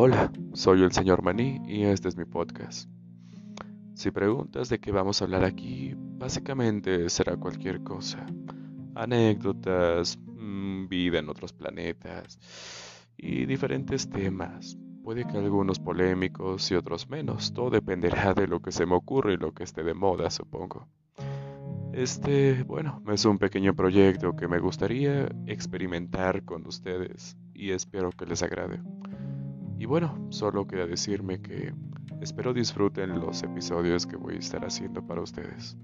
Hola, soy el señor Maní y este es mi podcast. Si preguntas de qué vamos a hablar aquí, básicamente será cualquier cosa. Anécdotas, mm, vida en otros planetas y diferentes temas. Puede que algunos polémicos y otros menos. Todo dependerá de lo que se me ocurre y lo que esté de moda, supongo. Este, bueno, es un pequeño proyecto que me gustaría experimentar con ustedes y espero que les agrade. Y bueno, solo queda decirme que espero disfruten los episodios que voy a estar haciendo para ustedes.